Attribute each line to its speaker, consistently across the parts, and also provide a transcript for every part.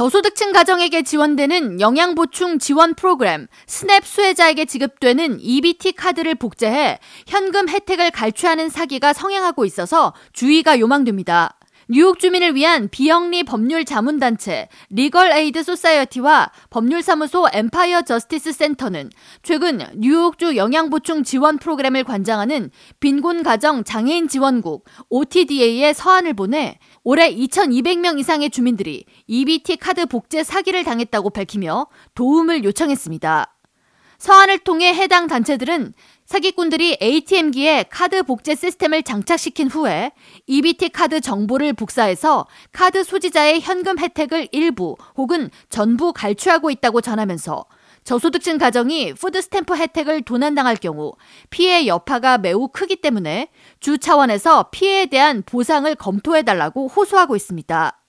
Speaker 1: 저소득층 가정에게 지원되는 영양보충 지원 프로그램 스냅 수혜자에게 지급되는 EBT 카드를 복제해 현금 혜택을 갈취하는 사기가 성행하고 있어서 주의가 요망됩니다. 뉴욕 주민을 위한 비영리 법률 자문단체 리걸 에이드 소사이어티와 법률사무소 엠파이어 저스티스 센터는 최근 뉴욕주 영양보충 지원 프로그램을 관장하는 빈곤 가정 장애인 지원국 OTDA에 서한을 보내 올해 2,200명 이상의 주민들이 EBT 카드 복제 사기를 당했다고 밝히며 도움을 요청했습니다. 서한을 통해 해당 단체들은 사기꾼들이 ATM기에 카드 복제 시스템을 장착시킨 후에 EBT 카드 정보를 복사해서 카드 소지자의 현금 혜택을 일부 혹은 전부 갈취하고 있다고 전하면서 저소득층 가정이 푸드 스탬프 혜택을 도난당할 경우 피해 여파가 매우 크기 때문에 주 차원에서 피해에 대한 보상을 검토해달라고 호소하고 있습니다.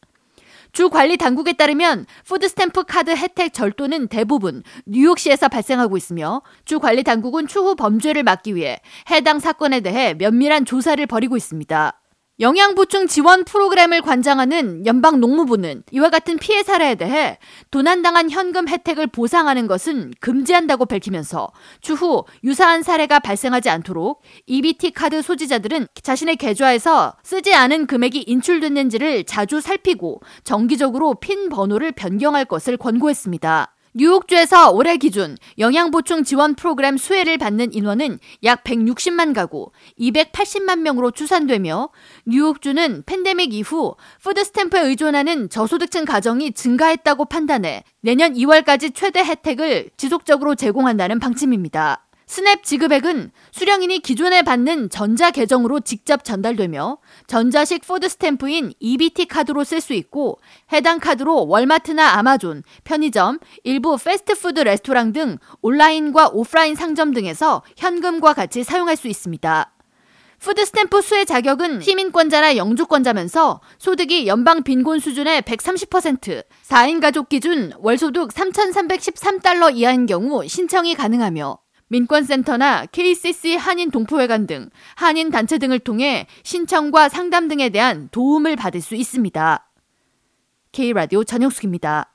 Speaker 1: 주 관리 당국에 따르면 푸드 스탬프 카드 혜택 절도는 대부분 뉴욕시에서 발생하고 있으며 주 관리 당국은 추후 범죄를 막기 위해 해당 사건에 대해 면밀한 조사를 벌이고 있습니다. 영양보충 지원 프로그램을 관장하는 연방 농무부는 이와 같은 피해 사례에 대해 도난당한 현금 혜택을 보상하는 것은 금지한다고 밝히면서 추후 유사한 사례가 발생하지 않도록 EBT 카드 소지자들은 자신의 계좌에서 쓰지 않은 금액이 인출됐는지를 자주 살피고 정기적으로 핀 번호를 변경할 것을 권고했습니다. 뉴욕주에서 올해 기준 영양보충 지원 프로그램 수혜를 받는 인원은 약 160만 가구, 280만 명으로 추산되며 뉴욕주는 팬데믹 이후 푸드 스탬프에 의존하는 저소득층 가정이 증가했다고 판단해 내년 2월까지 최대 혜택을 지속적으로 제공한다는 방침입니다. 스냅 지급액은 수령인이 기존에 받는 전자 계정으로 직접 전달되며 전자식 푸드 스탬프인 EBT 카드로 쓸 수 있고 해당 카드로 월마트나 아마존, 편의점, 일부 패스트푸드 레스토랑 등 온라인과 오프라인 상점 등에서 현금과 같이 사용할 수 있습니다. 푸드 스탬프 수혜 자격은 시민권자나 영주권자면서 소득이 연방 빈곤 수준의 130%, 4인 가족 기준 월소득 3,313달러 이하인 경우 신청이 가능하며 민권센터나 KCC 한인 동포회관 등 한인 단체 등을 통해 신청과 상담 등에 대한 도움을 받을 수 있습니다. K라디오 전영숙입니다.